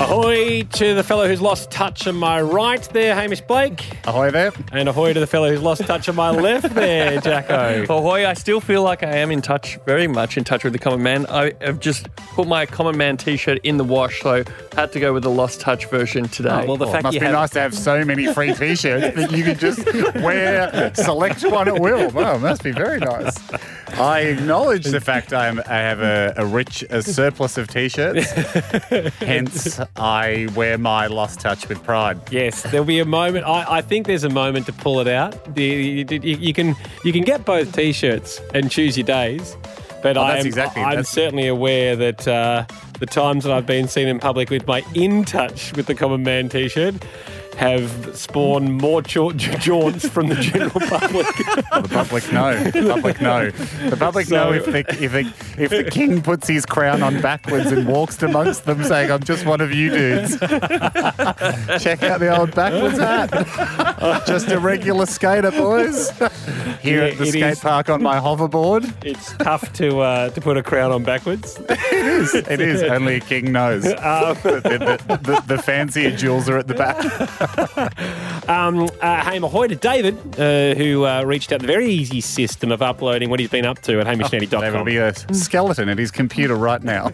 Ahoy to the fellow who's lost touch on my right there, Hamish Blake. Ahoy there. And ahoy to the fellow who's lost touch on my left there, Jacko. Ahoy, I still feel like I am in touch, very much in touch with the common man. I have just put my common man t shirt in the wash, so had to go with the lost touch version today. Oh, well, the Well, it fact must you be have nice to have so many free t-shirts that you can just wear, select one at will. Wow, must be very nice. I acknowledge the fact I'm, I have a, a rich a surplus of t-shirts. Hence, I wear my lost touch with pride. Yes, there'll be a moment. I, I think there's a moment to pull it out. You, you- you can you can get both T-shirts and choose your days, but Oh, I am, exactly- I'm certainly aware that uh, the times that I've been seen in public with my in touch with the common man T-shirt have spawned more cha- jaunts from the general public. The public know. The public know. The public So- know if the, if, the, if the king puts his crown on backwards and walks amongst them saying, I'm just one of you dudes. Check out the old backwards hat. just a regular skater, boys. Here Yeah, at the skate is. park on my hoverboard. it's tough to uh, to put a crown on backwards. It is. It is. Only a king knows. Um, the, the, the, the fancier jewels are at the back. Um, uh, hey, ahoy to David, uh, who uh, reached out the very easy system of uploading what he's been up to at There will hamishandandy.com. be a skeleton at his computer right now.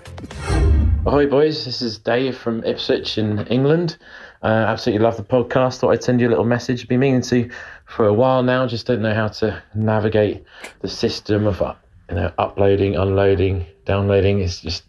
Ahoy, boys. This is Dave from Ipswich in England. Uh, absolutely love the podcast. Thought I'd send you a little message. Been meaning to for a while now. Just don't know how to navigate the system of uh, you know uploading, unloading, downloading. It's just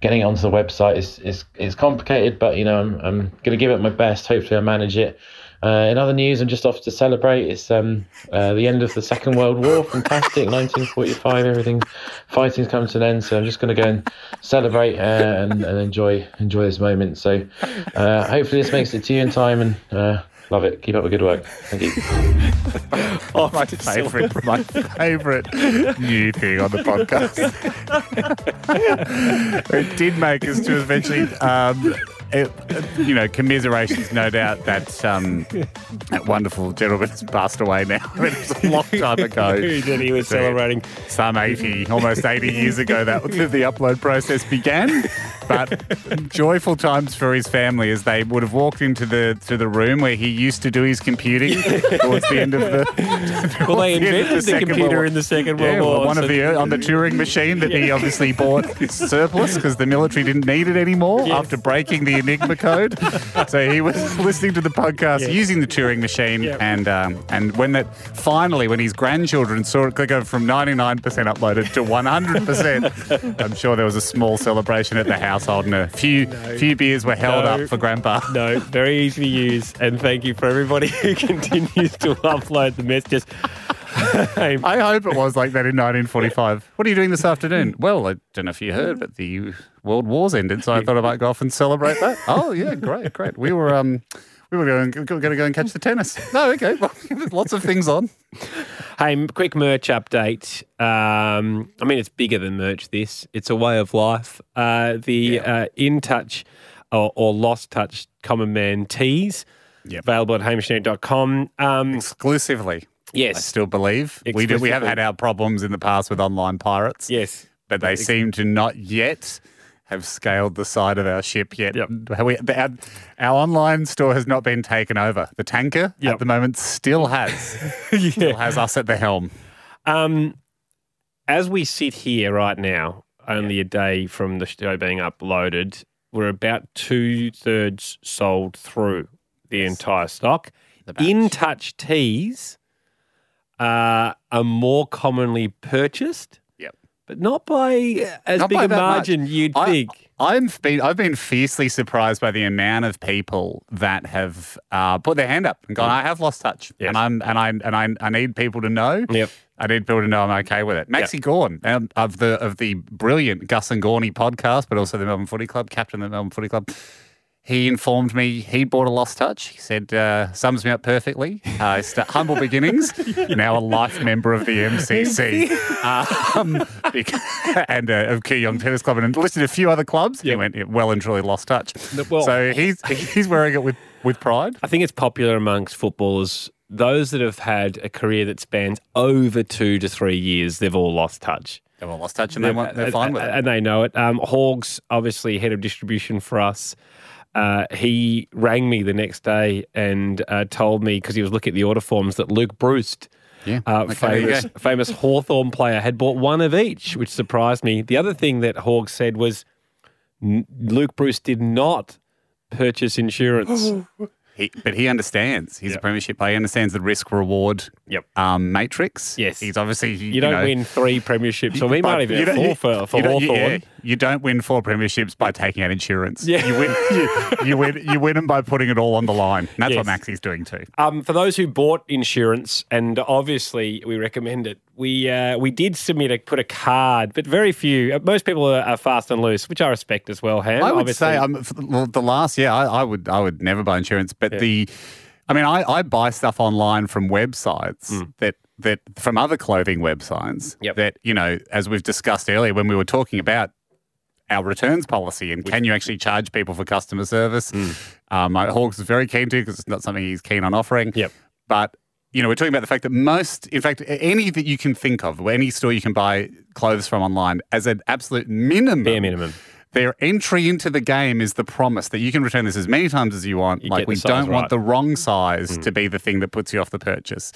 getting onto the website is is is complicated. But you know, I'm I'm to give it my best. Hopefully, I manage it. Uh, in other news, I'm just off to celebrate. It's um, uh, the end of the Second World War. Fantastic, 1945. Everything, fighting's come to an end. So I'm just going to go and celebrate uh, and, and enjoy enjoy this moment. So uh, hopefully this makes it to you in time and uh, love it. Keep up the good work. Thank you. Oh, my favourite, my favourite new thing on the podcast. it did make us to eventually, um, it, you know, commiserations, no doubt that um, that wonderful gentleman has passed away now. It was a long time ago. that he was So, celebrating. Some 80, almost 80 years ago that the upload process began. But joyful times for his family as they would have walked into the to the room where he used to do his computing towards the end of the Well, they towards the invented the, Second World computer in the Second World well, War. one so- of the on the Turing machine that he obviously bought surplus because the military didn't need it anymore Yes. after breaking the Enigma code. so he was listening to the podcast using the Turing machine, and um, and when that finally when his grandchildren saw it go from ninety nine percent uploaded to one hundred percent, I'm sure there was a small celebration at the household and a few few beers were held No. up for Grandpa. No, very easy to use. And thank you for everybody who continues to upload the messages. I hope it was like that in 1945. What are you doing this afternoon? Well, I don't know if you heard, but the World Wars ended, so I thought I might go off and celebrate that. Oh, yeah, great, great. We were um, we were going, going to go and catch the tennis. No, okay, well, there's lots of things on. Hey, quick merch update. Um, I mean, it's bigger than merch. This it's a way of life. Uh, the uh, in touch or, or lost touch common man tees Yep. available at hamishandandy.com. Um, Exclusively, I yes, still believe we do. We have had our problems in the past with online pirates, yes. but they seem to not yet have scaled the side of our ship yet. Yep. We, our, our online store has not been taken over. The tanker Yep. at the moment still has still has us at the helm. Um, as we sit here right now, only a day from the show being uploaded, we're about two thirds sold through the entire stock. In touch teas uh, are more commonly purchased, Yep. but not by as Not big by a that much. margin you'd I- think. I've been I've been fiercely surprised by the amount of people that have uh, put their hand up and gone. I have lost touch, Yes. and I'm and I and I, I need people to know. Yep. I need people to know I'm okay with it. Maxie Gawn um, of the of the brilliant Gus and Gorney podcast, but also the Melbourne Footy Club, captain of the Melbourne Footy Club. He informed me he bought a lost touch. He said, uh, sums me up perfectly. Uh, st- humble beginnings, now a life member of the MCC um, and uh, of Kooyong Tennis Club and listed a few other clubs. He went, well and truly lost touch. well- so he's he's wearing it with, with pride. I think it's popular amongst footballers. Those that have had a career that spans over two to three years, they've all lost touch. They've all lost touch and they want, they're fine with it. And they know it. Um, Horgs, obviously head of distribution for us. Uh, he rang me the next day and uh, told me because he was looking at the order forms that Luke Breust, Yeah. uh, Okay, famous famous Hawthorn player, had bought one of each, which surprised me. The other thing that Horgs said was n- Luke Breust did not purchase insurance. He, but he understands. He's Yep. a premiership player. He understands the risk reward Yep. um, matrix. Yes. He's obviously you, You don't know, win three premierships, or we might even you have don't- four you- for, for you don't- yeah, you don't win four premierships by taking out insurance. Yeah. You win you, you win you win them by putting it all on the line. And that's what Yes. Maxi's doing too. Um, for those who bought insurance, and obviously we recommend it, we uh, we did submit a put a card, but very few. uh, Most people are, are fast and loose, which I respect as well. Ham, I would obviously. say um, the last yeah, I, I would I would never buy insurance, but the I mean I, I buy stuff online from websites that that from other clothing websites Yep. that you know as we've discussed earlier when we were talking about our returns policy and can you actually charge people for customer service? Um, uh, Horgs is very keen to because it's not something he's keen on offering. Yep. But you know, we're talking about the fact that most, in fact, any that you can think of, any store you can buy clothes from online, as an absolute minimum, bare minimum. their entry into the game is the promise that you can return this as many times as you want. You like we don't want the wrong size to be the thing that puts you off the purchase.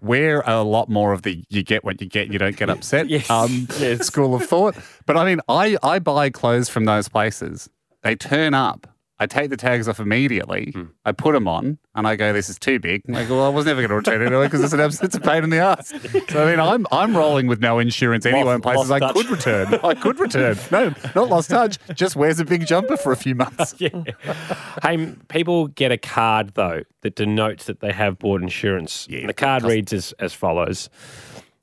We're a lot more of the you get what you get, you don't get upset Yes. um, Yes. school of thought. But I mean, I, I buy clothes from those places. They turn up. I take the tags off immediately. Hmm. I put them on, and I go, "This is too big." And I go, "Well, I was never going to return it anyway because it's an absolute pain in the ass." So I mean, I'm I'm rolling with no insurance anyway in places I touch. could return. I could return. No, not lost touch. Just wears a big jumper for a few months. Yeah. hey, people get a card though that denotes that they have bought insurance. Yeah, And the card reads as, as follows: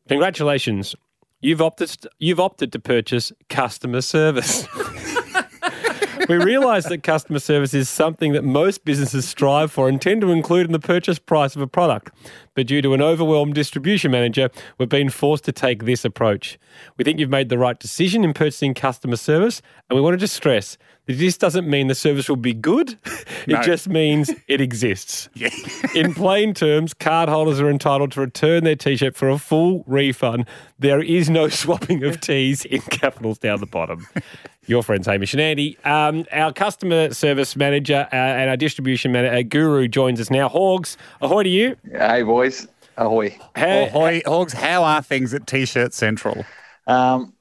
Congratulations, you've opted you've opted to purchase customer service. We realise that customer service is something that most businesses strive for and tend to include in the purchase price of a product. But due to an overwhelmed distribution manager, we've been forced to take this approach. We think you've made the right decision in purchasing customer service, and we want to stress that this doesn't mean the service will be good. It No. just means it exists. In plain terms, cardholders are entitled to return their t shirt for a full refund. There is no swapping of tees in capitals down the bottom. Your friends Hamish and Andy. Um, our customer service manager uh, and our distribution manager, uh, guru, joins us now. Horgs, ahoy to you. Hey boys, ahoy! How, Ahoy, Horgs, how are things at T-Shirt Central? Um,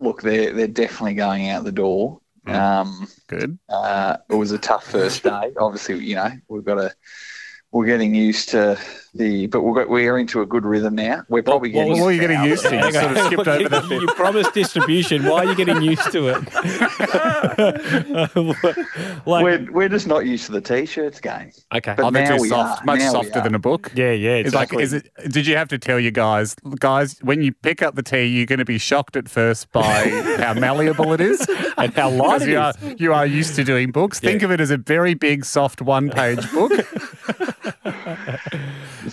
look, they're they're definitely going out the door. Um, Good. uh, it was a tough first day. Obviously, you know we've got to we're getting used to the, but we're we're into a good rhythm now. We're probably what getting. was- What were you getting used to? You sort of skipped over that bit. You promised distribution. Why are you getting used to it? like, We're, we're just not used to the t-shirts game. okay. But Oh, now too we soft. are. Much Now softer than a book. yeah, yeah. It's It's like, is it? Did you have to tell your guys, guys, when you pick up the tea, you're going to be shocked at first by how malleable it is and how light it you are you are used to doing books. Think of it as a very big, soft, one-page book.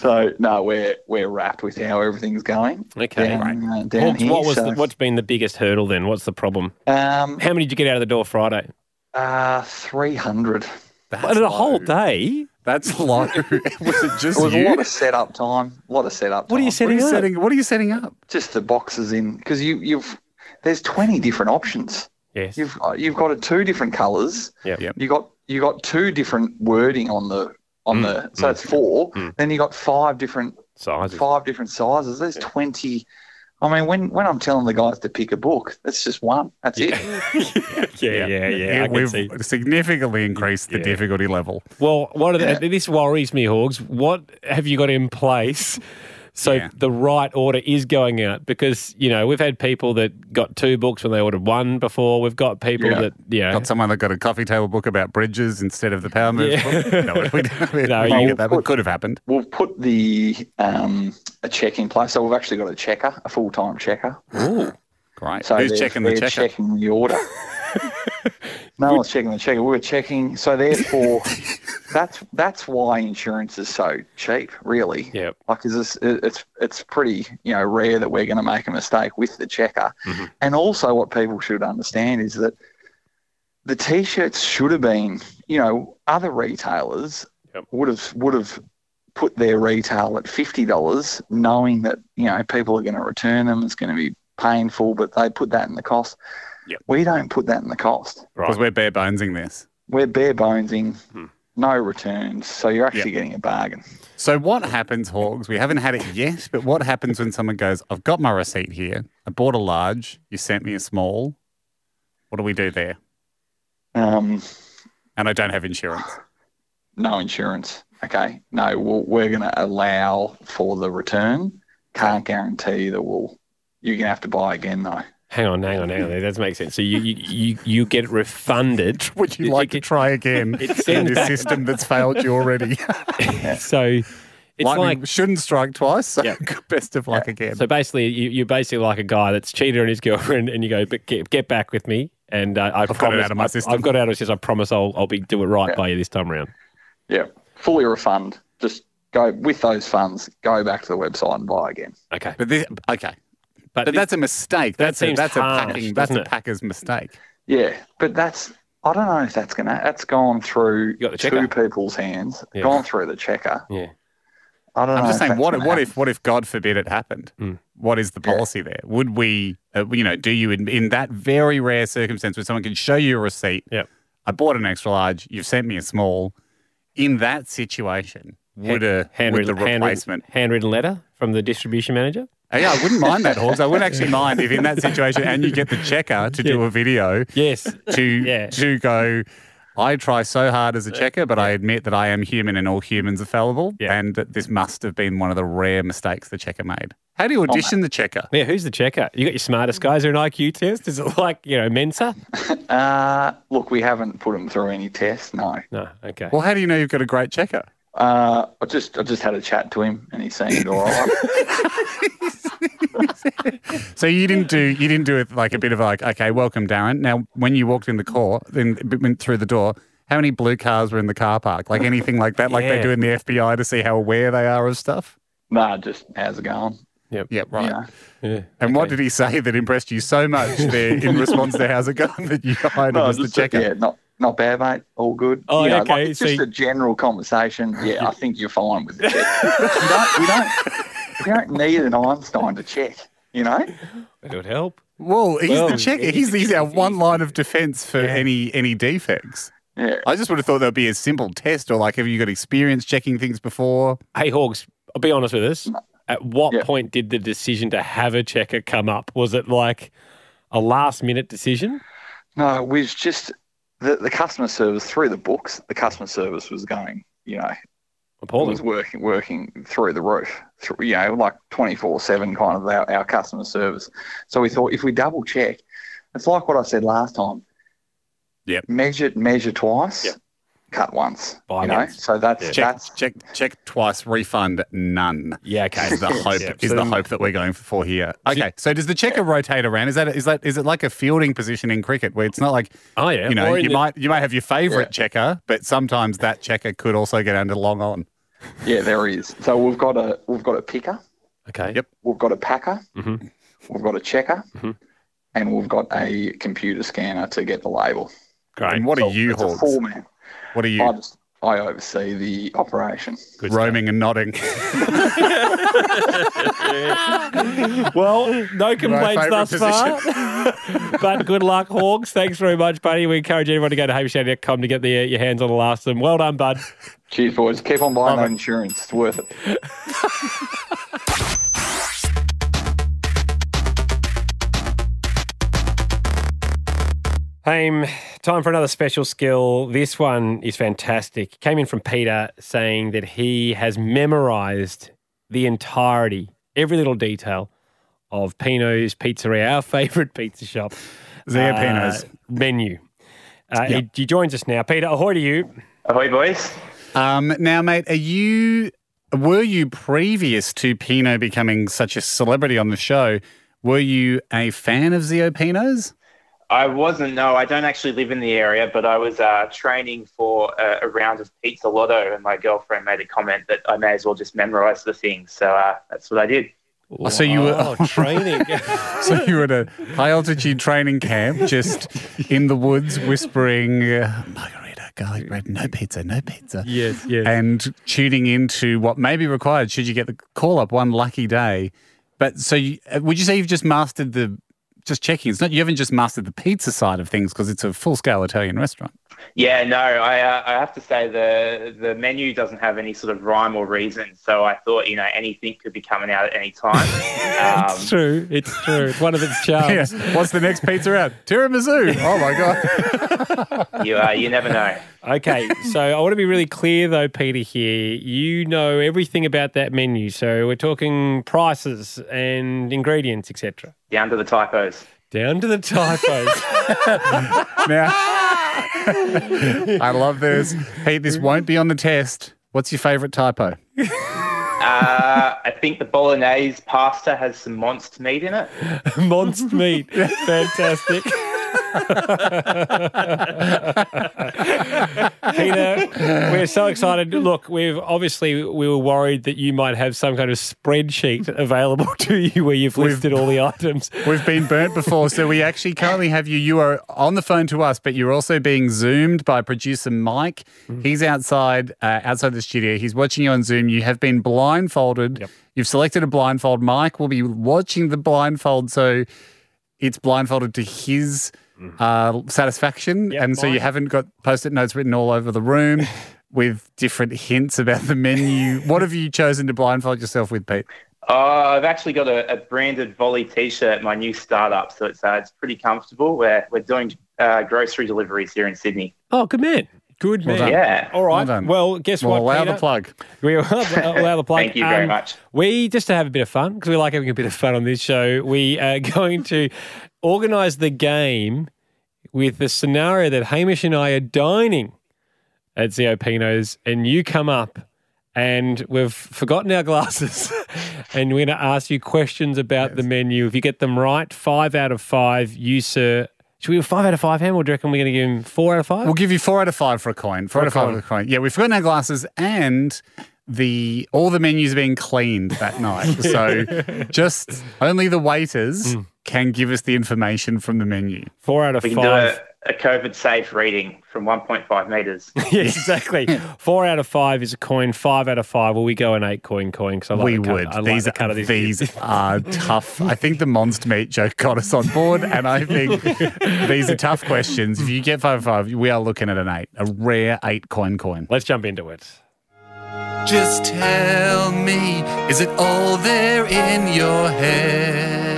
So no, we're we're wrapped with how everything's going. Okay. down, uh, down Horgs, here. what was so, the, what's been the biggest hurdle then? What's the problem? um, How many did you get out of the door Friday? uh, three hundred. But a whole day. That's low. was it just It was a lot of setup time. A lot of setup. Time. What are you time. What are setting you up? setting? What are you setting up? Just the boxes in because you you've there's twenty different options. Yes. You've got- you've got two different colours. Yep. Yep. You got you got two different wording on the on mm, the mm, so it's four. Mm. Then you got five different Sizes. five different sizes. There's twenty. I mean, when when I'm telling the guys to pick a book, that's just one. That's it. yeah, yeah, yeah. I can we've see. significantly increased the Yeah. difficulty level. Well, what are the, this worries me, Horgs. What have you got in place so Yeah. the right order is going out? Because you know we've had people that got two books when they ordered one before. We've got people Yeah. that yeah. Got someone that got a coffee table book about bridges instead of the power moves Yeah. book. No, we, we, we No, didn't you- get that, but could have happened. We've put the um, a check in place, so we've actually got a checker, a full time checker. Ooh, great. So Who's checking the checker? Checking the order. No one's checking the checker. We were checking, so therefore, that's that's why insurance is so cheap, really. Yep. Like, is this? It's it's pretty you know rare that we're going to make a mistake with the checker, Mm-hmm. and also what people should understand is that the t-shirts should have been, you know, other retailers Yep. would have would have put their retail at fifty dollars, knowing that you know people are going to return them. It's going to be painful, but they put that in the cost. Yep. We don't put that in the cost. Because we're bare bonesing this. We're bare bonesing, Hmm. no returns, so you're actually Yep. getting a bargain. So what happens, Horgs? We haven't had it yet, but what happens when someone goes, I've got my receipt here. I bought a large. You sent me a small. What do we do there? Um, And I don't have insurance. no insurance. Okay, no, we'll, we're going to allow for the return. Can't guarantee that we'll. You're going to have to buy again though. Hang on, hang on, hang on. That doesn't make sense. So you you, you, you get refunded. Would you like to try again It in sends this system that's failed you already? So it's Lightning like shouldn't strike twice. So Yeah. best of luck again. so basically you, you're basically like a guy that's cheated on his girlfriend, and you go, but get, get back with me. And uh, I have got it out of my system. I've got it out of my system. I promise I'll I'll be do it right Yeah. by you this time around. Yeah, fully refund. Just go with those funds. Go back to the website and buy again. Okay, but this, okay, but, but that's a mistake. that That's a, seems that's a harsh, packing. That's doesn't a it? packer's mistake. Yeah, but that's. I don't know if that's gonna. That's gone through got the two checker. people's hands. Yeah. Gone through the checker. yeah. I don't know. I'm just saying, what what happen. if what if God forbid it happened? Mm. What is the Yeah. policy there? Would we, uh, you know, do you in, in that very rare circumstance where someone can show you a receipt? Yep. I bought an extra large. You've sent me a small. In that situation, would a would handwritten, the handwritten, handwritten letter from the distribution manager? Uh, yeah, I wouldn't mind that, Horgs. I wouldn't actually mind if in that situation, and you get the checker to do a video Yes. to Yeah. to go. I try so hard as a checker, but I admit that I am human and all humans are fallible, Yeah. and that this must have been one of the rare mistakes the checker made. How do you audition the checker? Yeah, who's the checker? You got your smartest guys. Is there an IQ test? Is it like, you know, Mensa? Uh, look, we haven't put them through any tests. No. No, okay. Well, how do you know you've got a great checker? Uh, I just I just had a chat to him and he seemed all right. So you didn't do you didn't do it like a bit of like okay, welcome, Darren. Now, when you walked in the car, then went through the door, how many blue cars were in the car park? Like anything like that, like they Yeah. do in the FBI to see how aware they are of stuff. nah, just how's it going? Yeah, right. You know? Yeah. And what did he say that impressed you so much there in response to how's it going that you hired him No, as the checker? yeah, not not bad, mate. All good. Oh, you know, okay, Like, it's so just you- a general conversation. Yeah, I think you're fine with it. we, don't you don't you don't need an Einstein to check. You know. It would help. Well, he's Well, the checker. He's, he's our one line of defense for any any defects. Yeah. I just would have thought there'd be a simple test, or like, have you got experience checking things before? Hey, Horgs, I'll be honest with us. Mm. At what Yeah. point did the decision to have a checker come up? Was it like a last minute decision? No, it was just the the customer service through the books. The customer service was going. You know, Appalling. was working working through the roof. Through, you know, like twenty four seven kind of our, our customer service. So we thought if we double check, it's like what I said last time. Yep. Measure measure twice. Yep. Cut once. Buy you know, once. so that's Check, that's check, check twice. Refund none. Yeah, okay. Is the hope Yeah. is So the hope that we're going for here? Okay, so does the checker rotate around? Is that is that is it like a fielding position in cricket where it's not like Oh, yeah. you know you the- might you might have your favourite Yeah. checker, but sometimes that checker could also get under long on. yeah, there is. So we've got a we've got a picker, Okay. Yep. we've got a packer, Mhm. we've got a checker, Mhm. and we've got a computer scanner to get the label. Great. And what So are you, it's a Horgs? four man. What are I you? just I oversee the operation. Good stuff. Roaming and nodding. Well, no complaints favourite thus far. but good luck, Horgs. Thanks very much, buddy. We encourage everyone to go to hamishandandy.com to get their, uh, your hands on the last of them. Well done, bud. Cheers, boys. Keep on buying that insurance. It's worth it. Ham, time for another special skill. This one is fantastic. Came in from Peter saying that he has memorized the entirety, every little detail of Pino's Pizzeria, our favourite pizza shop. Zio uh, Pino's. Menu. Uh, he, he joins us now. Peter, ahoy to you. Ahoy, boys. Um, now, mate, are you were you previous to Pino becoming such a celebrity on the show? Were you a fan of Zio Pino's? I wasn't. No, I don't actually live in the area, but I was uh, training for a, a round of Pizza Lotto, and my girlfriend made a comment that I may as well just memorize the things. So uh, that's what I did. Oh, so you were Oh, training. so you were at a high altitude training camp, just in the woods, whispering uh, margarita, garlic bread, no pizza, no pizza. yes, yes. and tuning into what may be required should you get the call up one lucky day. But so, you, uh, would you say you've just mastered the just checking? It's not you haven't just mastered the pizza side of things because it's a full scale Italian restaurant. Yeah, no, I uh, I have to say the the menu doesn't have any sort of rhyme or reason. So I thought you know anything could be coming out at any time. Um, it's true. It's true. It's one of its charms. Yeah. What's the next pizza out? Tiramisu. Oh my god. you uh, you never know. Okay, so I want to be really clear though, Peter. Here, you know everything about that menu. So we're talking prices and ingredients, etc. Down to the typos. Down to the typos. now, I love this. Pete, this won't be on the test. What's your favourite typo? Uh, I think the bolognese pasta has some monster meat in it. Monster meat. Fantastic. Peter, we're so excited. Look, we've obviously we were worried that you might have some kind of spreadsheet available to you where you've listed all the items. We've been burnt before, so we actually currently have you. You are on the phone to us, but you're also being zoomed by producer Mike. He's outside, uh, outside the studio. He's watching you on Zoom. You have been blindfolded. You've selected a blindfold. Mike will be watching the blindfold, so it's blindfolded to his uh, satisfaction, Yep, and so you haven't got post-it notes written all over the room. With different hints about the menu. What have you chosen to blindfold yourself with, Pete? Oh, I've actually got a, a branded Voly T-shirt, my new startup, so it's uh, it's pretty comfortable. We're we're doing uh, grocery deliveries here in Sydney. Oh, good man. Good man. done. Yeah. All right. Well done. Well, guess We'll what? allow Peter? the plug. We will allow the plug. Thank you very Um, much. We just to have a bit of fun because we like having a bit of fun on this show. We are going to organise the game with the scenario that Hamish and I are dining at Zio Pino's, and you come up. And we've forgotten our glasses, and we're going to ask you questions about the menu. If you get them right, five out of five, you sir. Should we have five out of five, Ham, or do you reckon we're going to give him four out of five? We'll give you four out of five for a coin. Four out of five coin. for a coin. Yeah, we've forgotten our glasses and the all the menus are being cleaned that night. So just only the waiters hmm. can give us the information from the menu. Four out of We can five. do a, a COVID safe reading from 1.5 meters. Yes, exactly. Four out of five is a coin. Five out of five. Will we go an eight coin coin because I like we the cut, would. I like these the cut of this. these are tough. I think the monster meat joke got us on board, and I think these are tough questions. If you get five five, we are looking at an eight, a rare eight coin coin. Let's jump into it. Just tell me, is it all there in your head?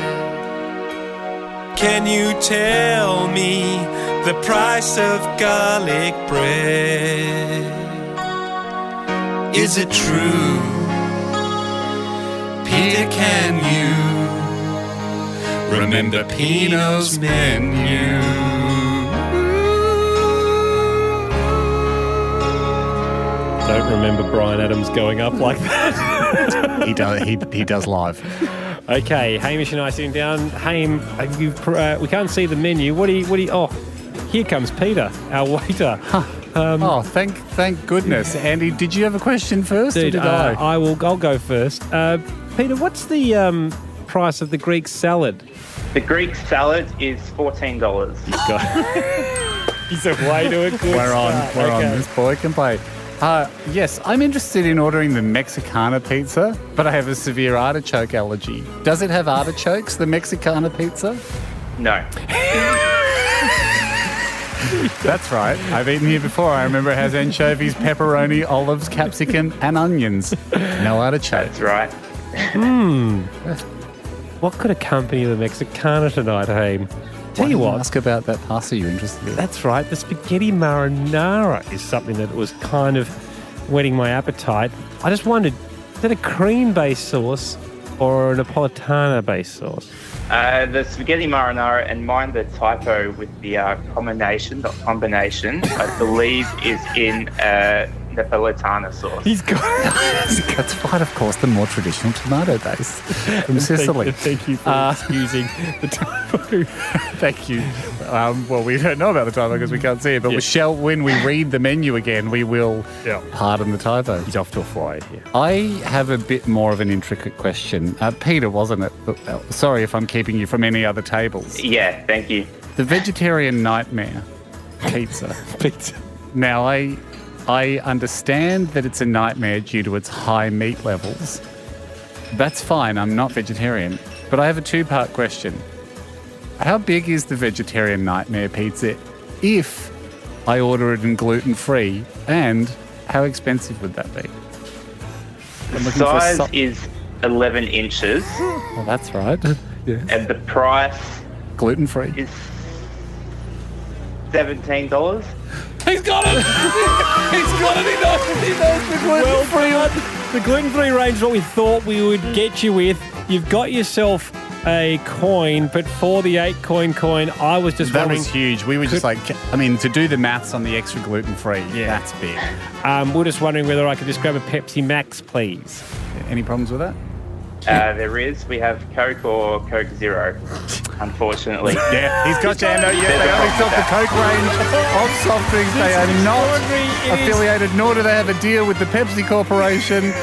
Can you tell me the price of garlic bread? Is it true? Peter, can you remember Pino's menu? Don't remember Bryan Adams going up like that. He does. He, he does live. okay, Hamish and I sitting down. Ham, you, uh, we can't see the menu. What do you? What do you? Oh, here comes Peter, our waiter. oh, thank thank goodness, Andy. Did you have a question first, or Dude, did uh, I? I will. I'll go first. Uh, Peter, what's the um, price of the Greek salad? The Greek salad is $14. He's a way to a good We're on. start. We're Okay. on. This boy can play. Uh, yes, I'm interested in ordering the Mexicana pizza, but I have a severe artichoke allergy. Does it have artichokes, the Mexicana pizza? No. That's right. I've eaten here before. I remember it has anchovies, pepperoni, olives, capsicum, and onions. No artichokes. That's right. Hmm. What could accompany the Mexicana tonight, Ham? Tell Why you didn't what, Ask about that pasta you're interested in. That's right. The spaghetti marinara is something that was kind of whetting my appetite. I just wondered, is that a cream-based sauce or a Napolitana-based sauce? Uh, the spaghetti marinara and mind the typo with the uh, combination, the combination, I believe is in uh, Napolitana sauce. He's got. That's right, of course, the more traditional tomato base from Sicily. Thank, thank you for Uh, excusing the typo. Thank you. Um, well, we don't know about the typo because we can't see it, but we shall, when we read the menu again, we will Yeah. pardon the typo. He's off to a fly here. I have a bit more of an intricate question. Uh, Peter, wasn't it? Uh, Sorry if I'm keeping you from any other tables. Yeah, thank you. The vegetarian nightmare pizza. Pizza. Now, I, I understand that it's a nightmare due to its high meat levels. That's fine, I'm not vegetarian. But I have a two part question. How big is the vegetarian nightmare pizza if I order it in gluten free? And how expensive would that be? For Size so- is 11 inches, Well, that's right. Yeah. and the price Gluten free. is $17. He's got it. He's got it. He knows. He knows the gluten Well done. The gluten free range is what we thought we would get you with. You've got yourself a coin, but for the eight coin coin, I was just That wondering. was huge. We were just like, I mean, to do the maths on the extra gluten free, Yeah. that's big. Um, we're just wondering whether I could just grab a Pepsi Max, please. Any problems with that? Uh, there is. We have Coke or Coke Zero, unfortunately. Yeah, he's got Jando. Yes, they only sell the Coke range of soft drinks. They are not affiliated, nor do they have a deal with the Pepsi Corporation.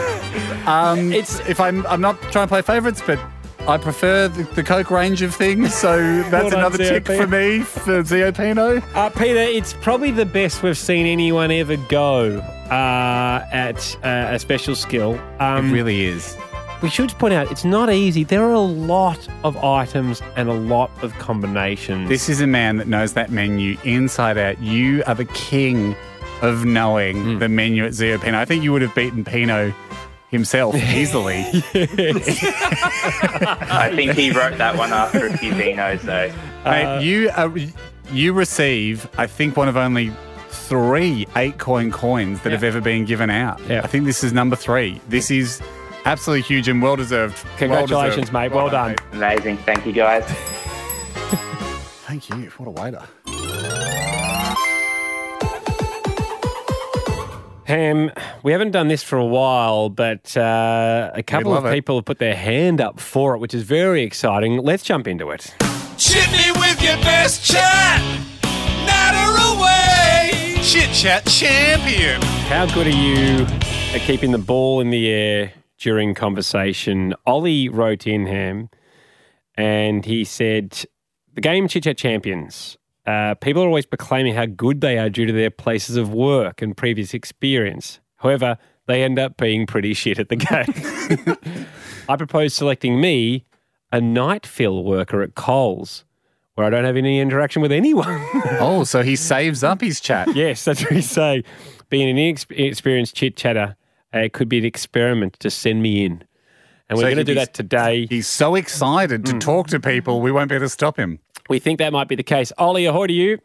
Um, It's- if I'm, I'm not trying to play favourites, but I prefer the, the Coke range of things. So that's done, another tick for me for Zio Pino. Uh, Peter, it's probably the best we've seen anyone ever go uh, at uh, a special skill. Um, it really is. We should point out it's not easy. There are a lot of items and a lot of combinations. This is a man that knows that menu inside out. You are the king of knowing hmm. the menu at Zio Pino. I think you would have beaten Pino himself easily. I think he wrote that one after a few vinos, though. Mate, uh, you are, you receive, I think, one of only three eight coin coins that have ever been given out. Yeah. I think this is number three. This is absolutely huge and well deserved. Congratulations, mate. Well done. Amazing. Thank you, guys. Thank you. What a waiter. Ham, we haven't done this for a while, but uh, a couple of love it. people have put their hand up for it, which is very exciting. Let's jump into it. Chit me with your best chat. Natter away. Chit chat champion. How good are you at keeping the ball in the air during conversation? Ollie wrote in him and he said, The game Chit Chat Champions. Uh, people are always proclaiming how good they are due to their places of work and previous experience. However, they end up being pretty shit at the game. I propose selecting me, a night fill worker at Coles, where I don't have any interaction with anyone. Oh, so he saves up his chat. Yes, that's what he's saying. Being an inex- inexperienced chit chatter, uh, it could be an experiment to send me in. And we're So going to do that today. He's so excited to talk to people, we won't be able to stop him. We think that might be the case. Ollie, ahoy to you.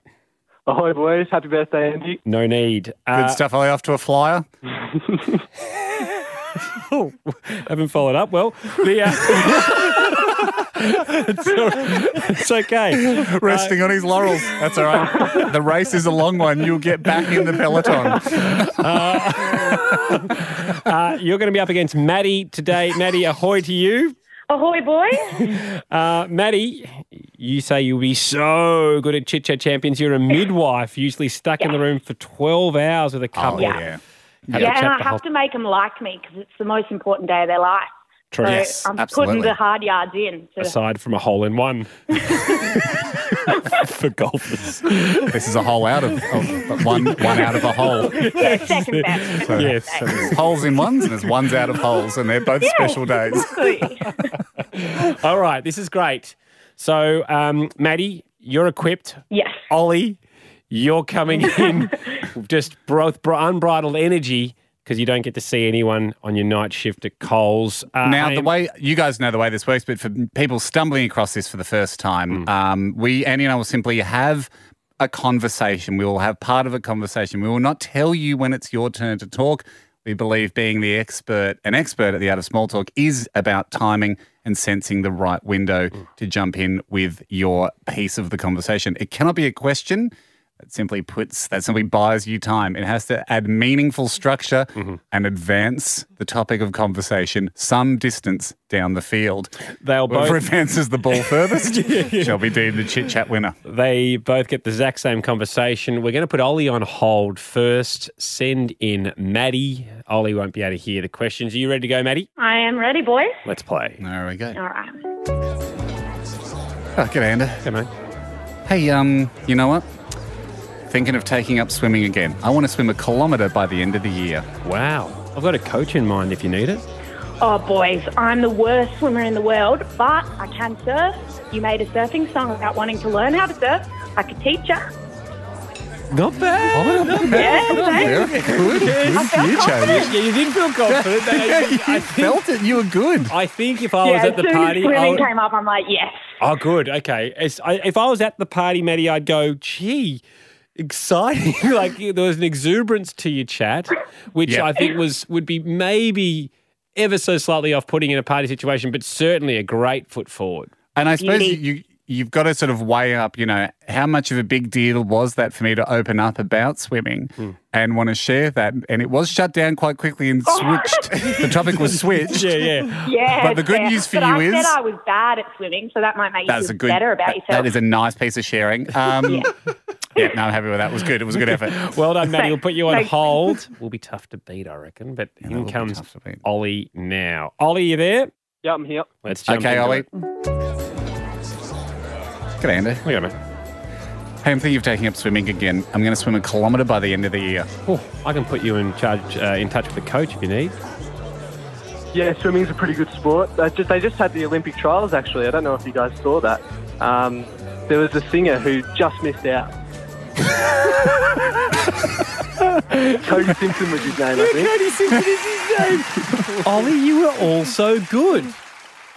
Ahoy, boys. Happy birthday, Andy. No need. Good Uh, stuff. Are they off to a flyer? oh, haven't followed up. Well, the, uh, it's, it's okay. Resting on his laurels. That's all right. the race is a long one. You'll get back in the peloton. Uh, you're going to be up against Maddie today. Maddie, ahoy to you. Ahoy, boys. Uh, Maddie, you say you'll be so good at Chit Chat Champions. You're a midwife, usually stuck in the room for 12 hours with a couple. yeah. yeah. Have yeah, and I have whole- to make them like me because it's the most important day of their life. True. So Yes, I'm absolutely. putting the hard yards in. To, Aside from a hole in one for golfers. This is a hole out of, of one one out of a hole. yeah, second best. So, Yes. so there's holes in ones and there's ones out of holes, and they're both special days. Exactly. All right, this is great. So, um, Maddie, you're equipped. yes. Ollie, you're coming in with just both unbridled energy because you don't get to see anyone on your night shift at Coles. Uh, Now, the way you guys know the way this works, but for people stumbling across this for the first time, um, we Andy and I will simply have a conversation. We will have part of a conversation. We will not tell you when it's your turn to talk. We believe being the expert, an expert at the art of small talk, is about timing and sensing the right window to jump in with your piece of the conversation. It cannot be a question. That simply puts, that simply buys you time. It has to add meaningful structure Mm-hmm. and advance the topic of conversation some distance down the field. They'll Whoever both advances the ball furthest shall be deemed the chit chat winner. they both get the exact same conversation. We're going to put Ollie on hold first. Send in Maddie. Ollie won't be able to hear the questions. Are you ready to go, Maddie? I am ready, boys. Let's play. There we go. All right. Oh, good, Ander. Come on. Hey, um, you know what? Thinking of taking up swimming again. I want to swim a kilometre by the end of the year. Wow. I've got a coach in mind if you need it. Oh, boys, I'm the worst swimmer in the world, but I can surf. You made a surfing song about wanting to learn how to surf. I could teach you. Not bad. Oh, not Yeah, Very thanks. good. Good I felt future. confident. Yeah, you did feel confident. I, you felt it. You were good. I think if I was at the party, as I swimming would, came up, I'm like, yes. oh, good. Okay. It's, I, if I was at the party, Maddie, I'd go, gee, exciting. like there was an exuberance to your chat, which Yeah. I think was would be maybe ever so slightly off putting in a party situation, but certainly a great foot forward. And I suppose you, you you've got to sort of weigh up, you know, how much of a big deal was that for me to open up about swimming Hmm. and want to share that. And it was shut down quite quickly and switched. the topic was switched. Yeah, yeah. Yeah. But the good fair. news for but you I is- said I was bad at swimming, so that might make you feel a good. better about that- yourself. that is a nice piece of sharing. Um, yeah. no, I'm happy with that. It was good. It was a good effort. Well done, Maddie. We'll put you on Thanks. hold. Will be tough to beat, I reckon. But that in will be comes tough to. Ollie now. Ollie, you there? Yeah, I'm here. Let's jump Okay, into Ollie. it. Good, Andy. Look at me. Hey, I'm thinking of taking up swimming again. I'm going to swim a kilometre by the end of the year. Oh, I can put you in charge, uh, in touch with the coach if you need. Yeah, swimming's a pretty good sport. Uh, just they just had the Olympic trials actually. I don't know if you guys saw that. Um, there was a singer who just missed out. Cody Simpson was his name, I think. Cody Simpson is his name. Ollie, you were also good.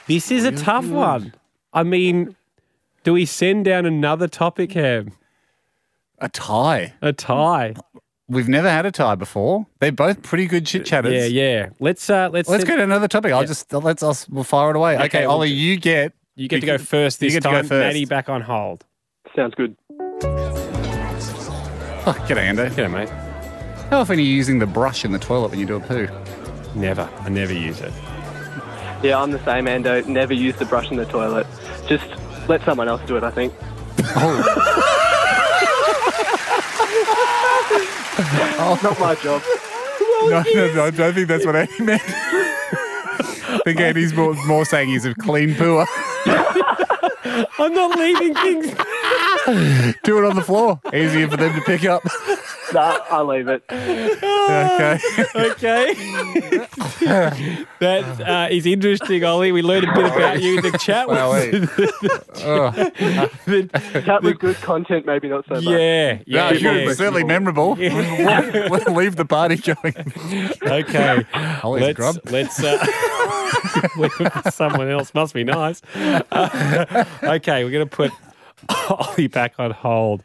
This is a tough one. I mean, do we send down another topic, Ham? A tie. A tie. We've never had a tie before. They're both pretty good chit chatters. Yeah, yeah. Let's uh, let's Let's send- go to another topic. I'll just let's I'll, we'll fire it away. Okay, Okay, we'll Ollie, do- you get You get to go first this You this get to go time. first. Maddie back on hold. Sounds good. Oh, g'day, Ando. G'day, mate. How often are you using the brush in the toilet when you do a poo? Never. I never use it. Yeah, I'm the same, Ando. Never use the brush in the toilet. Just let someone else do it, I think. Oh, Not my job. no, no, no, I don't think that's what Andy meant. I think Andy's more, more saying he's a clean pooer. I'm not leaving things. do it on the floor. Easier for them to pick up. Nah, I'll leave it. Okay. Okay. that uh, is interesting, Ollie. We learned a bit about you in the chat. Well, Oh. Chat with good content, maybe not so much. yeah, yeah, Yeah, yeah. certainly memorable. We'll, we'll leave the party going. Okay. Ollie's let's grub. let's uh, someone else. Must be nice. Uh, okay, we're going to put Ollie back on hold.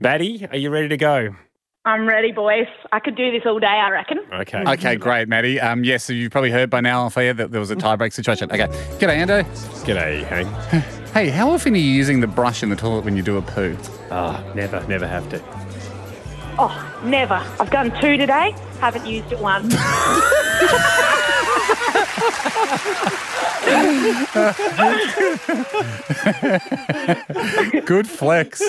Maddie, are you ready to go? I'm ready, boys. I could do this all day, I reckon. Okay. Okay, great, Maddie. Um, yes, so you've probably heard by now off air that there was a tiebreak situation. Okay. G'day, Ando. G'day, Hank. Hey, how often are you using the brush in the toilet when you do a poo? Oh, never, never have to. Oh, never. I've done two today. Haven't used it once. Good flex.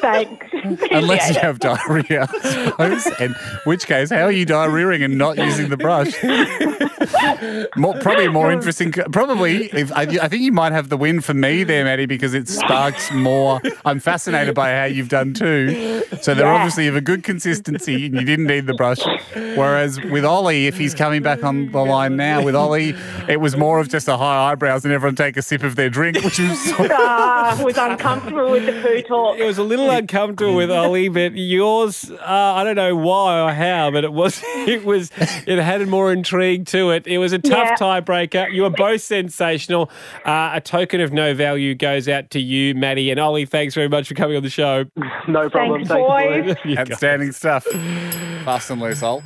Thanks. Unless you have diarrhea, I suppose. In which case, how are you diarrheaing and not using the brush? more, probably more interesting. Probably, if, I, I think you might have the win for me there, Maddie, because it sparks more. I'm fascinated by how you've done too. So they're Yeah. obviously of a good consistency, and you didn't need the brush. Whereas with Ollie, if he's coming back on the line now, with Ollie, it was more of just a high eyebrows and everyone take a sip of their drink, which was. Ah, was uncomfortable with the poo talk. It was a little uncomfortable with Ollie, but yours, uh, I don't know why or how, but it was, it was, it had more intrigue to it. It was a tough Yeah. tiebreaker. You were both sensational. Uh, a token of no value goes out to you, Maddie and Ollie. Thanks very much for coming on the show. No problem. Thanks, Thanks, boys. boys. You guys. Outstanding stuff. Fast and loose, Ol.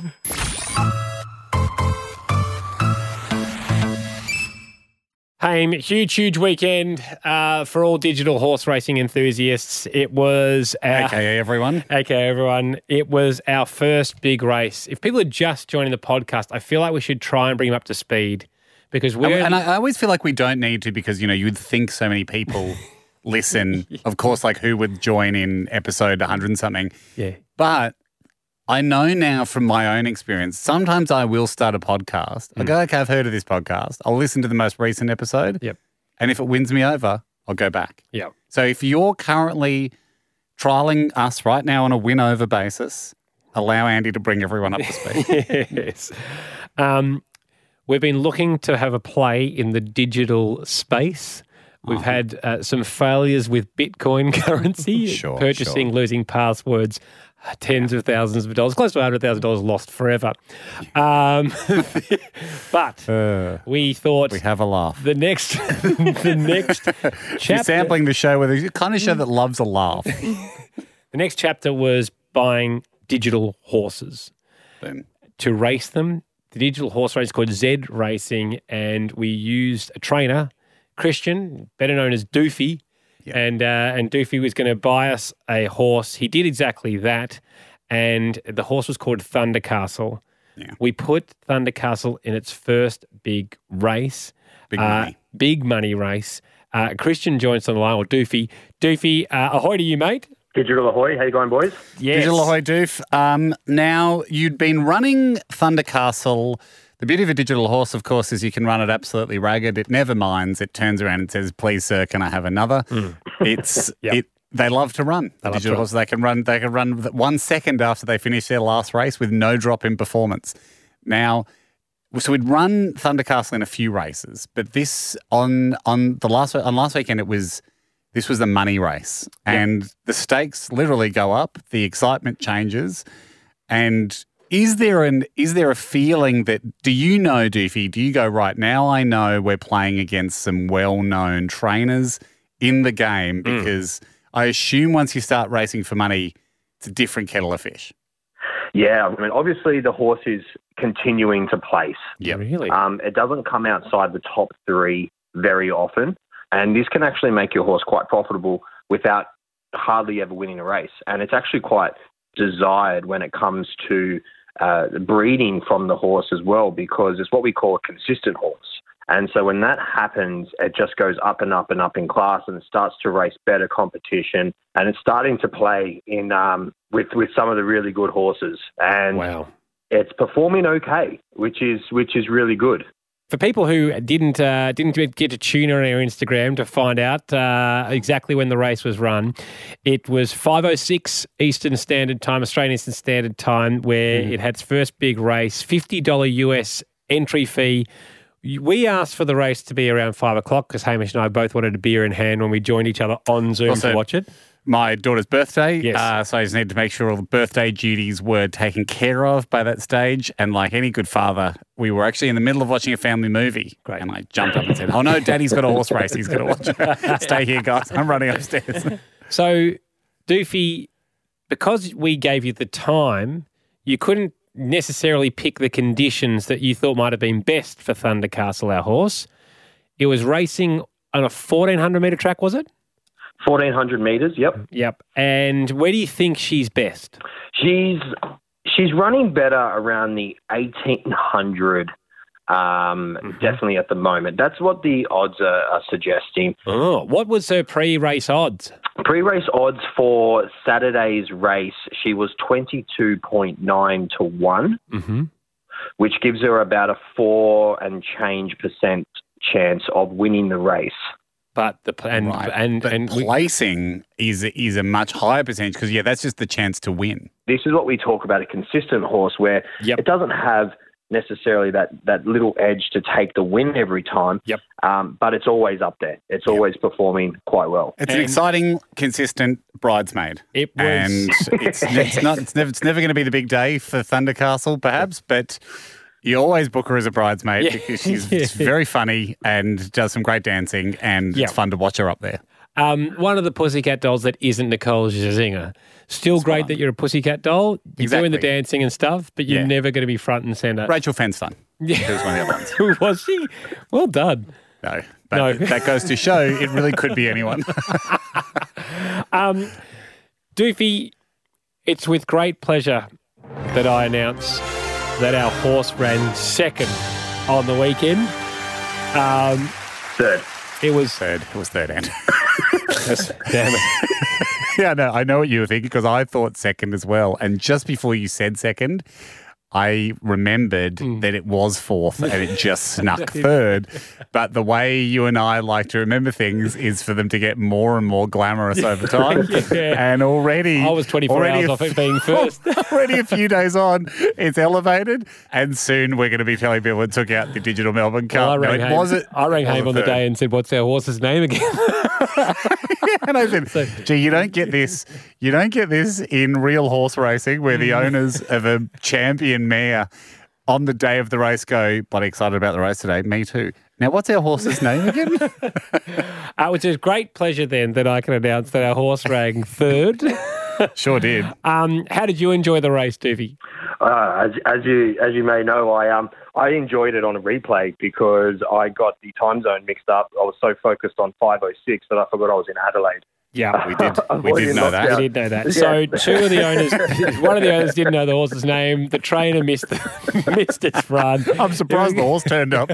Ham, huge, huge weekend uh, for all digital horse racing enthusiasts. It was our, AKA everyone. AKA everyone. It was our first big race. If people are just joining the podcast, I feel like we should try and bring them up to speed because we're. And, and I, I always feel like we don't need to because, you know, you'd think so many people listen. Of course, like who would join in episode 100 and something. Yeah. But I know now from my own experience, sometimes I will start a podcast. I go, okay, I've heard of this podcast. I'll listen to the most recent episode. Yep. And if it wins me over, I'll go back. Yep. So if you're currently trialing us right now on a win over basis, allow Andy to bring everyone up to speed. yes. Um, we've been looking to have a play in the digital space. We've Uh-huh. had uh, some failures with Bitcoin currency, Sure, purchasing, sure. losing passwords, tens of thousands of dollars, close to $100,000 lost forever. Um, but we thought Uh, we have a laugh. the next, the next If you're chapter, sampling the show with a kind of show that loves a laugh. the next chapter was buying digital horses. Then to race them. The digital horse race called Z Racing, and we used a trainer, Christian, better known as Doofy, and uh, and Doofy was going to buy us a horse. He did exactly that, and the horse was called Thunder Castle. We put Thunder Castle in its first big race, Big uh, money. big money race. Uh, Christian joins on the line, or Doofy. Doofy, uh, ahoy to you, mate. Digital Ahoy, how you going, boys? Yes. Digital Ahoy Doof. Um, now, you'd been running Thunder Castle. The beauty of a digital horse, of course, is you can run it absolutely ragged. It never minds. It turns around and says, please, sir, can I have another? Hmm. It's it. They love to run. The love to digital run. horses, they can run. They can run one second after they finish their last race with no drop in performance. Now, so we'd run Thundercastle in a few races, but this on on the last on last weekend it was this was the money race, and the stakes literally go up, the excitement changes, and is there an is there a feeling that do you know, Doofy? Do you go right now? I know we're playing against some well known trainers in the game because I assume once you start racing for money, it's a different kettle of fish. Yeah, I mean, obviously the horse is continuing to place. Yeah, really. Um, it doesn't come outside the top three very often, and this can actually make your horse quite profitable without hardly ever winning a race. And it's actually quite desired when it comes to uh, breeding from the horse as well, because it's what we call a consistent horse. And so when that happens, it just goes up and up and up in class, and it starts to race better competition, and it's starting to play in um, with with some of the really good horses. And Wow. it's performing okay, which is which is really good. For people who didn't uh, didn't get to tune in on our Instagram to find out uh, exactly when the race was run, it was 5:06 Eastern Standard Time, Australian Eastern Standard Time, where it had its first big race, fifty dollar US entry fee. We asked for the race to be around five o'clock because Hamish and I both wanted a beer in hand when we joined each other on Zoom Also- to watch it. My daughter's birthday. Yes. Uh, so I just needed to make sure all the birthday duties were taken care of by that stage. And like any good father, we were actually in the middle of watching a family movie. Great. And I jumped up and said, Oh no, daddy's got a horse race. He's going to watch it. Stay here, guys. I'm running upstairs. So, Doofy, because we gave you the time, you couldn't necessarily pick the conditions that you thought might have been best for Thunder Castle, our horse. It was racing on a 1400 metre track, was it? 1400 meters. Yep. Yep. And where do you think she's best? She's she's running better around the 1800. Um, definitely at the moment. That's what the odds are, are suggesting. Oh, what was her pre race odds? Pre-race odds for Saturday's race, she was 22.9 to 1, Mm-hmm. which gives her about a 4 and change percent chance of winning the race. But the and Right. and But and we, placing is is a much higher percentage because yeah, that's just the chance to win. This is what we talk about a consistent horse where Yep. it doesn't have necessarily that, that little edge to take the win every time. Yep. Um, but it's always up there. It's always performing quite well. It's an exciting, consistent bridesmaid. It was- and it's it's not it's never it's never going to be the big day for Thunder Castle, perhaps, but you always book her as a bridesmaid Yeah. because she's very funny and does some great dancing, and Yeah. it's fun to watch her up there. um, one of the pussycat dolls that isn't Nicole Scherzinger. Still great that you're a pussycat doll. You're doing the dancing and stuff, but you're Yeah. never going to be front and center. Rachel Fenstone. Yeah. Who's one of the other ones. Who was she? Well done. No, But No. that goes to show it really could be anyone. Um, Doofy, it's with great pleasure that I announce that our horse ran second on the weekend. Um, third. It was third. It was third, Andrew. Damn it. yeah, no, I know what you were thinking because I thought second as well. And just before you said second, I remembered Hmm. that it was fourth and it just snuck third. But the way you and I like to remember things is for them to get more and more glamorous over time. Yeah. And already I was 24 already hours off it being first. already a few days on, it's elevated. And soon we're going to be telling people it took out the Digital Melbourne Cup. Well, I rang it Ham, wasn't. I rang it Ham on the day and said, "What's our horse's name again?" and I said, "Gee, you don't get this. You don't get this in real horse racing, where the owners of a champion mare on the day of the race go, bloody excited about the race today. Me too. Now, what's our horse's name again? Uh, which is great pleasure then that I can announce that our horse rang third. sure did. Um, how did you enjoy the race, Doofy? Uh, as, as you as you may know, I um I enjoyed it on a replay because I got the time zone mixed up. I was so focused on 5:06 that I forgot I was in Adelaide. Yeah, we did. Avoiding lockdown. We did know that. Yeah. So two of the owners, one of the owners didn't know the horse's name. The trainer missed the, missed its run. I'm surprised the horse turned up.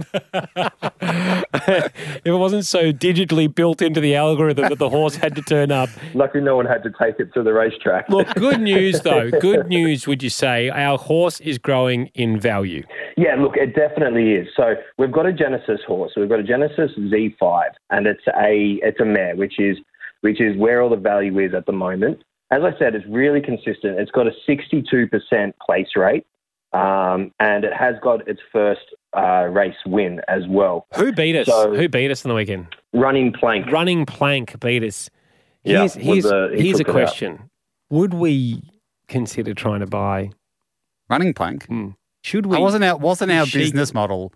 if it wasn't so digitally built into the algorithm that the horse had to turn up. Luckily, no one had to take it to the racetrack. Look, good news though. Good news, would you say? Our horse is growing in value. Yeah, look, it definitely is. So we've got a Genesis horse. We've got a Genesis Z5, and it's a it's a mare, which is which is where all the value is at the moment. As I said, it's really consistent. It's got a 62% place rate, um, and it has got its first uh, race win as well. Who beat us? So- Who beat us on the weekend? Running plank. Running plank beat us. Yeah, Here's, was, here's, uh, he here's a took it out. question: Would we consider trying to buy? Running plank. Should we? wasn't our wasn't our Sheep- business model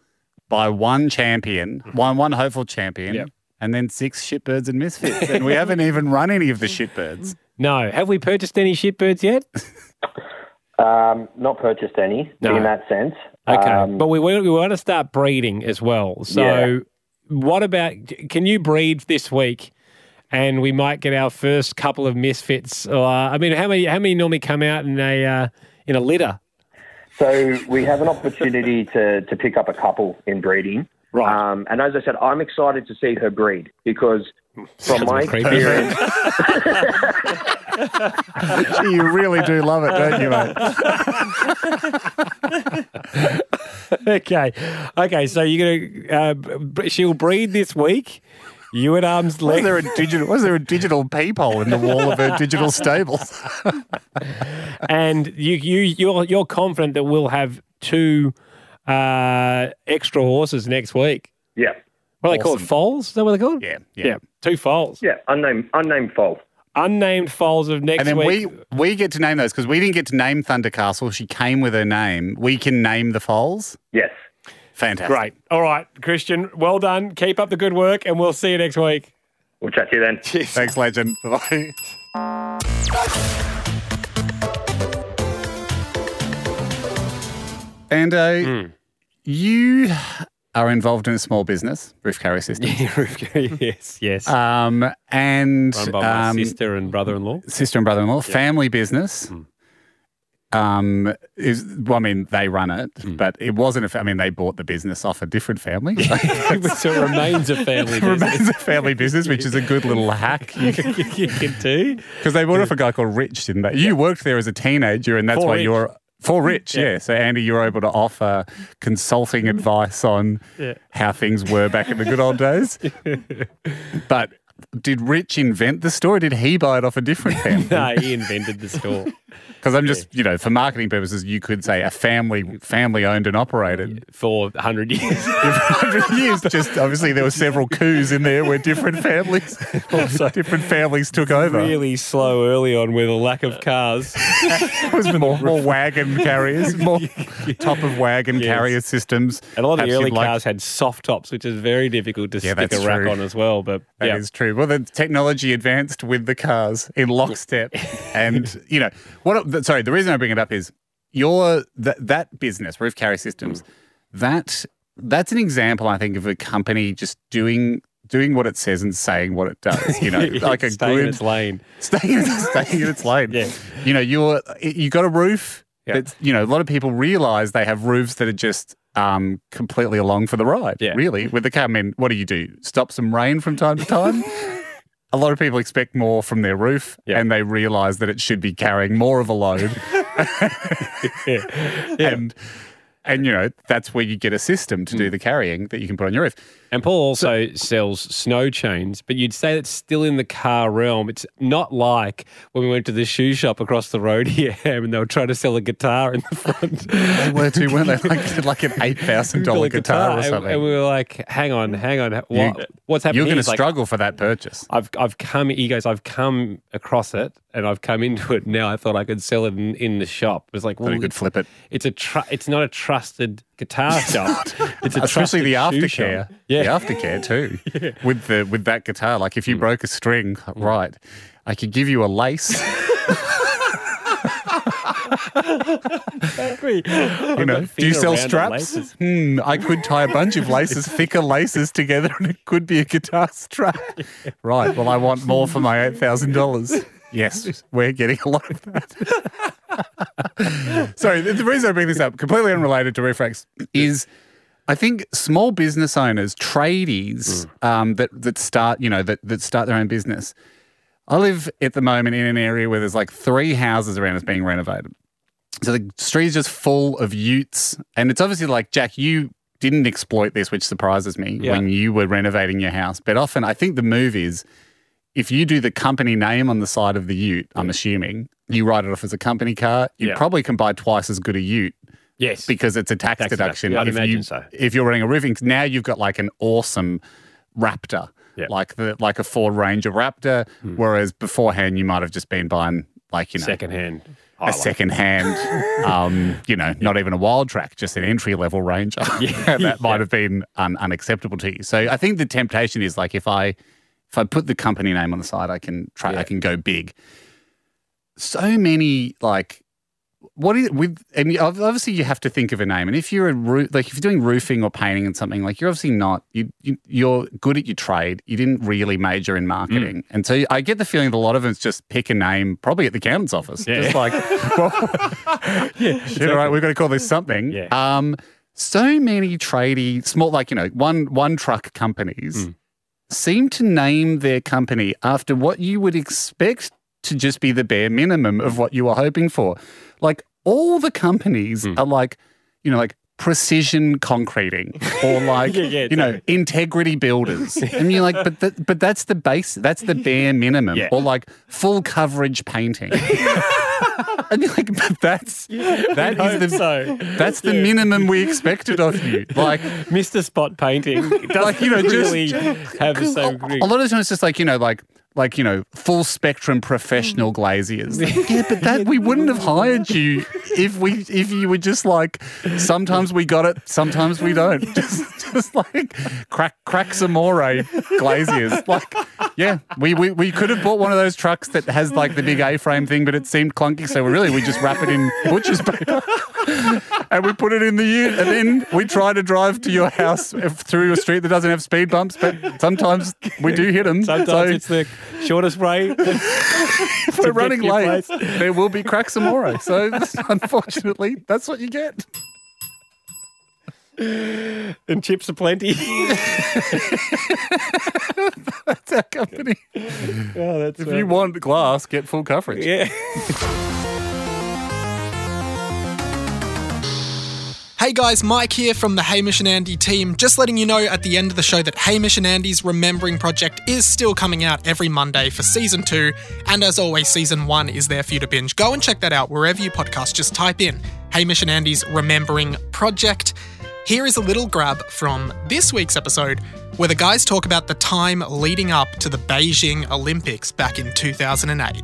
by one champion, one one hopeful champion, Yep. And then six shitbirds and misfits, and we haven't even run any of the shitbirds. No. Have we purchased any shitbirds yet? Um, not purchased any No. in that sense. Okay, Um, but we want, we want to start breeding as well. So, Yeah. what about? Can you breed this week? And we might get our first couple of misfits. Uh, I mean, how many? How many normally come out in a uh, in a litter? So we have an opportunity to, to pick up a couple in breeding. Right. Um, and as I said, I'm excited to see her breed because from Sounds my experience, you really do love it, don't you, mate? okay, okay. So you're gonna uh, she'll breed this week. You at arm's length. Was length. there a digital? Was there a digital peephole in the wall of her digital stables? and you you you're you're confident that we'll have two uh, extra horses next week. yeah, What are they called? Awesome. Foals? Is that what they're called? Yeah, yeah. Two foals. yeah, unnamed unnamed foal. Unnamed foals of next And then week. we we get to name those because we didn't get to name Thunder Castle. She came with her name. We can name the foals. Yes. Fantastic. Great. All right, Christian. Well done. Keep up the good work, and we'll see you next week. We'll chat to you then. Cheers. Thanks, legend. Bye. And uh, Hmm. you are involved in a small business, Roof Carrier Systems. yes, yes. Um, and Run by um, sister and brother-in-law. sister and brother-in-law, family business. Hmm. Um, is well, I mean, they run it, Hmm. but it wasn't. A, fa- I mean, they bought the business off a different family. so it remains a family It remains a family business, which is a good little hack. You you can do. Because they bought it off a guy called Rich, didn't they? You worked there as a teenager, and that's For why Rich. you're for Rich. Yeah. Yeah. So Andy, you were able to offer consulting advice on Yeah. how things were back in the good old days. but did Rich invent the store? Or did he buy it off a different family? no, he invented the store. Because I'm just, you know, for marketing purposes, you could say a family, family owned and operated for 100 years. 100 years. Just obviously there were several coups in there where different families, also different families took over. really slow early on with a lack of cars. It was more, more wagon carriers, more top of wagon Yes. carrier systems. And a lot of the early you'd like- cars had soft tops, which is very difficult to Yeah, stick a rack true. on as well. But That is yeah, true. Well, the technology advanced with the cars in lockstep, and you know what? The- Sorry, the reason I bring it up is your that that business, Roof Carrier Systems, that that's an example, I think, of a company just doing doing what it says and saying what it does. You know, like a Staying good in its lane. staying, staying in its lane. Yeah. You know, you're you got a roof. That's you know, a lot of people realize they have roofs that are just um, completely along for the ride. Yeah. Really, with the car. I mean, what do you do? Stop some rain from time to time. a lot of people expect more from their roof, Yeah. and they realize that it should be carrying more of a load. Yeah. And and you know that's where you get a system to do hmm. the carrying that you can put on your roof. And Paul also sells snow chains, but you'd say that's still in the car realm. It's not like when we went to the shoe shop across the road here and they were trying to sell a guitar in the front. They were too, weren't they? Like, like an eight thousand dollar guitar or And- something. And we were like, hang on, hang on. What, You- what's happening? You're going to He's like, struggle for that purchase. I've I've come. He goes. I've come across it, and I've come into it. Now I thought I could sell it in, in the shop. It was like, well, you could flip it. it's a tr- It's not a trusted guitar shop. It's a especially the aftercare. Yeah, the aftercare too. With the with that guitar, like if you broke a string, right, I could give you a lace. exactly. You know, do you sell straps? Hmm, I could tie a bunch of laces, thicker laces together, and it could be a guitar strap. Right. Well, I want more for my eight thousand dollars. Yes, we're getting a lot of that. Sorry, the, the reason I bring this up, completely unrelated to roof racks, is I think small business owners, tradies um, that that start, you know, that that start their own business. I live at the moment in an area where there's like three houses around us being renovated. So the street is just full of utes. And it's obviously like, Jack, you didn't exploit this, which surprises me Yeah. when you were renovating your house. But often I think the move is if you do the company name on the side of the ute, I'm assuming, you write it off as a company car, you Yeah. probably can buy twice as good a ute Yes. because it's a tax, Tax deduction. deduction. I'd if imagine you, so. If you're running a roofing, now you've got like an awesome Raptor, Yeah. like the like a Ford Ranger Raptor. Whereas beforehand, you might have just been buying like you know secondhand. a second hand, um, you know, not even a Wildtrak, just an entry level Ranger. Yeah. that might have been un- unacceptable to you. So I think the temptation is like if I if I put the company name on the side, I can try, I can go big. So many like. What is with and obviously you have to think of a name, and if you're a roo- like if you're doing roofing or painting and something like you're obviously not you, you you're good at your trade. You didn't really major in marketing, and so I get the feeling that a lot of it's just pick a name, probably at the accountant's office, Yeah. just like well, Yeah. Shit, all right, we've got to call this something. Yeah. Um, so many tradie, small, like you know, one one truck companies seem to name their company after what you would expect to just be the bare minimum of what you were hoping for. Like all the companies hmm. are like, you know, like precision concreting or like Yeah, yeah, you know integrity builders and you're like but but that's the base that's the bare minimum Yeah. or like full coverage painting and you're like but that's that is the so. that's the minimum we expected of you like Mr. Spot Painting Like, you know, just- really have the same. a lot of times it's just like you know like like you know full spectrum professional mm. glaziers. Yeah but that we wouldn't have hired you if we if you were just like sometimes we got it sometimes we don't. Just just like crack crack some more eh, glaziers. Like yeah we, we we could have bought one of those trucks that has like the big a-frame thing but it seemed clunky so we really we just wrap it in butcher's paper and we put it in the ute and then we try to drive to your house eh, through a street that doesn't have speed bumps but sometimes we do hit them Sometimes it's the shortest way. if we're running late, place. there will be cracks tomorrow. So unfortunately, that's what you get. and chips are plenty. That's our company. oh, that's If you um, want glass, get full coverage. yeah. Hey guys, Mike here from the Hamish and Andy team. Just letting you know at the end of the show that Hamish and Andy's Remembering Project is still coming out every Monday for season two. And as always, season one is there for you to binge. Go and check that out wherever you podcast. Just type in Hamish and Andy's Remembering Project. Here is a little grab from this week's episode where the guys talk about the time leading up to the Beijing Olympics back in 2008.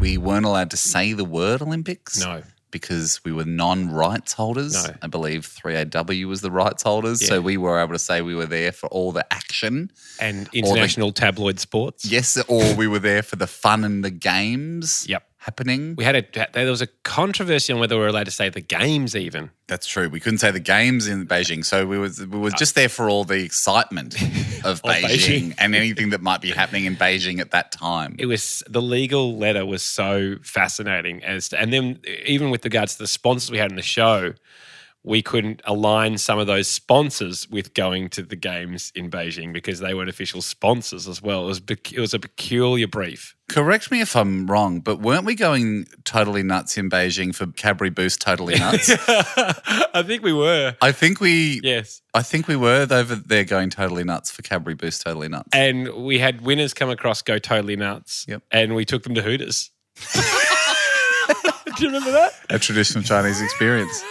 We weren't allowed to say the word Olympics. No. Because we were non rights holders. No. I believe 3AW was the rights holders. So we were able to say we were there for all the action. And the- international tabloid sports. Yes, or we were there for the fun and the games. Yep. Happening. We had a there was a controversy on whether we were allowed to say the games even. That's true. We couldn't say the games in Beijing, so we was we were just there for all the excitement of Beijing, Beijing. and anything that might be happening in Beijing at that time. It was the legal letter was so fascinating as to, and then even with regards to the sponsors we had in the show, we couldn't align some of those sponsors with going to the games in Beijing because they weren't official sponsors as well. It was it was a peculiar brief. Correct me if I'm wrong, but weren't we going totally nuts in Beijing for Cadbury Boost Totally Nuts? I think we were. I think we Yes. I think we were over there going totally nuts for Cadbury Boost Totally Nuts. And we had winners come across go totally nuts. Yep. And we took them to Hooters. Do you remember that? A traditional Chinese experience.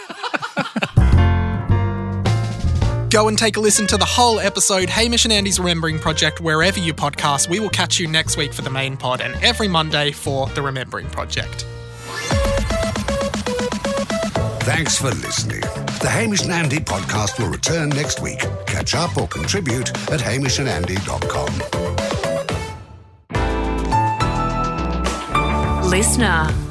Go and take a listen to the whole episode, Hamish and Andy's Remembering Project, wherever you podcast. We will catch you next week for the main pod and every Monday for the Remembering Project. Thanks for listening. The Hamish and Andy podcast will return next week. Catch up or contribute at hamishandandy.com. Listener.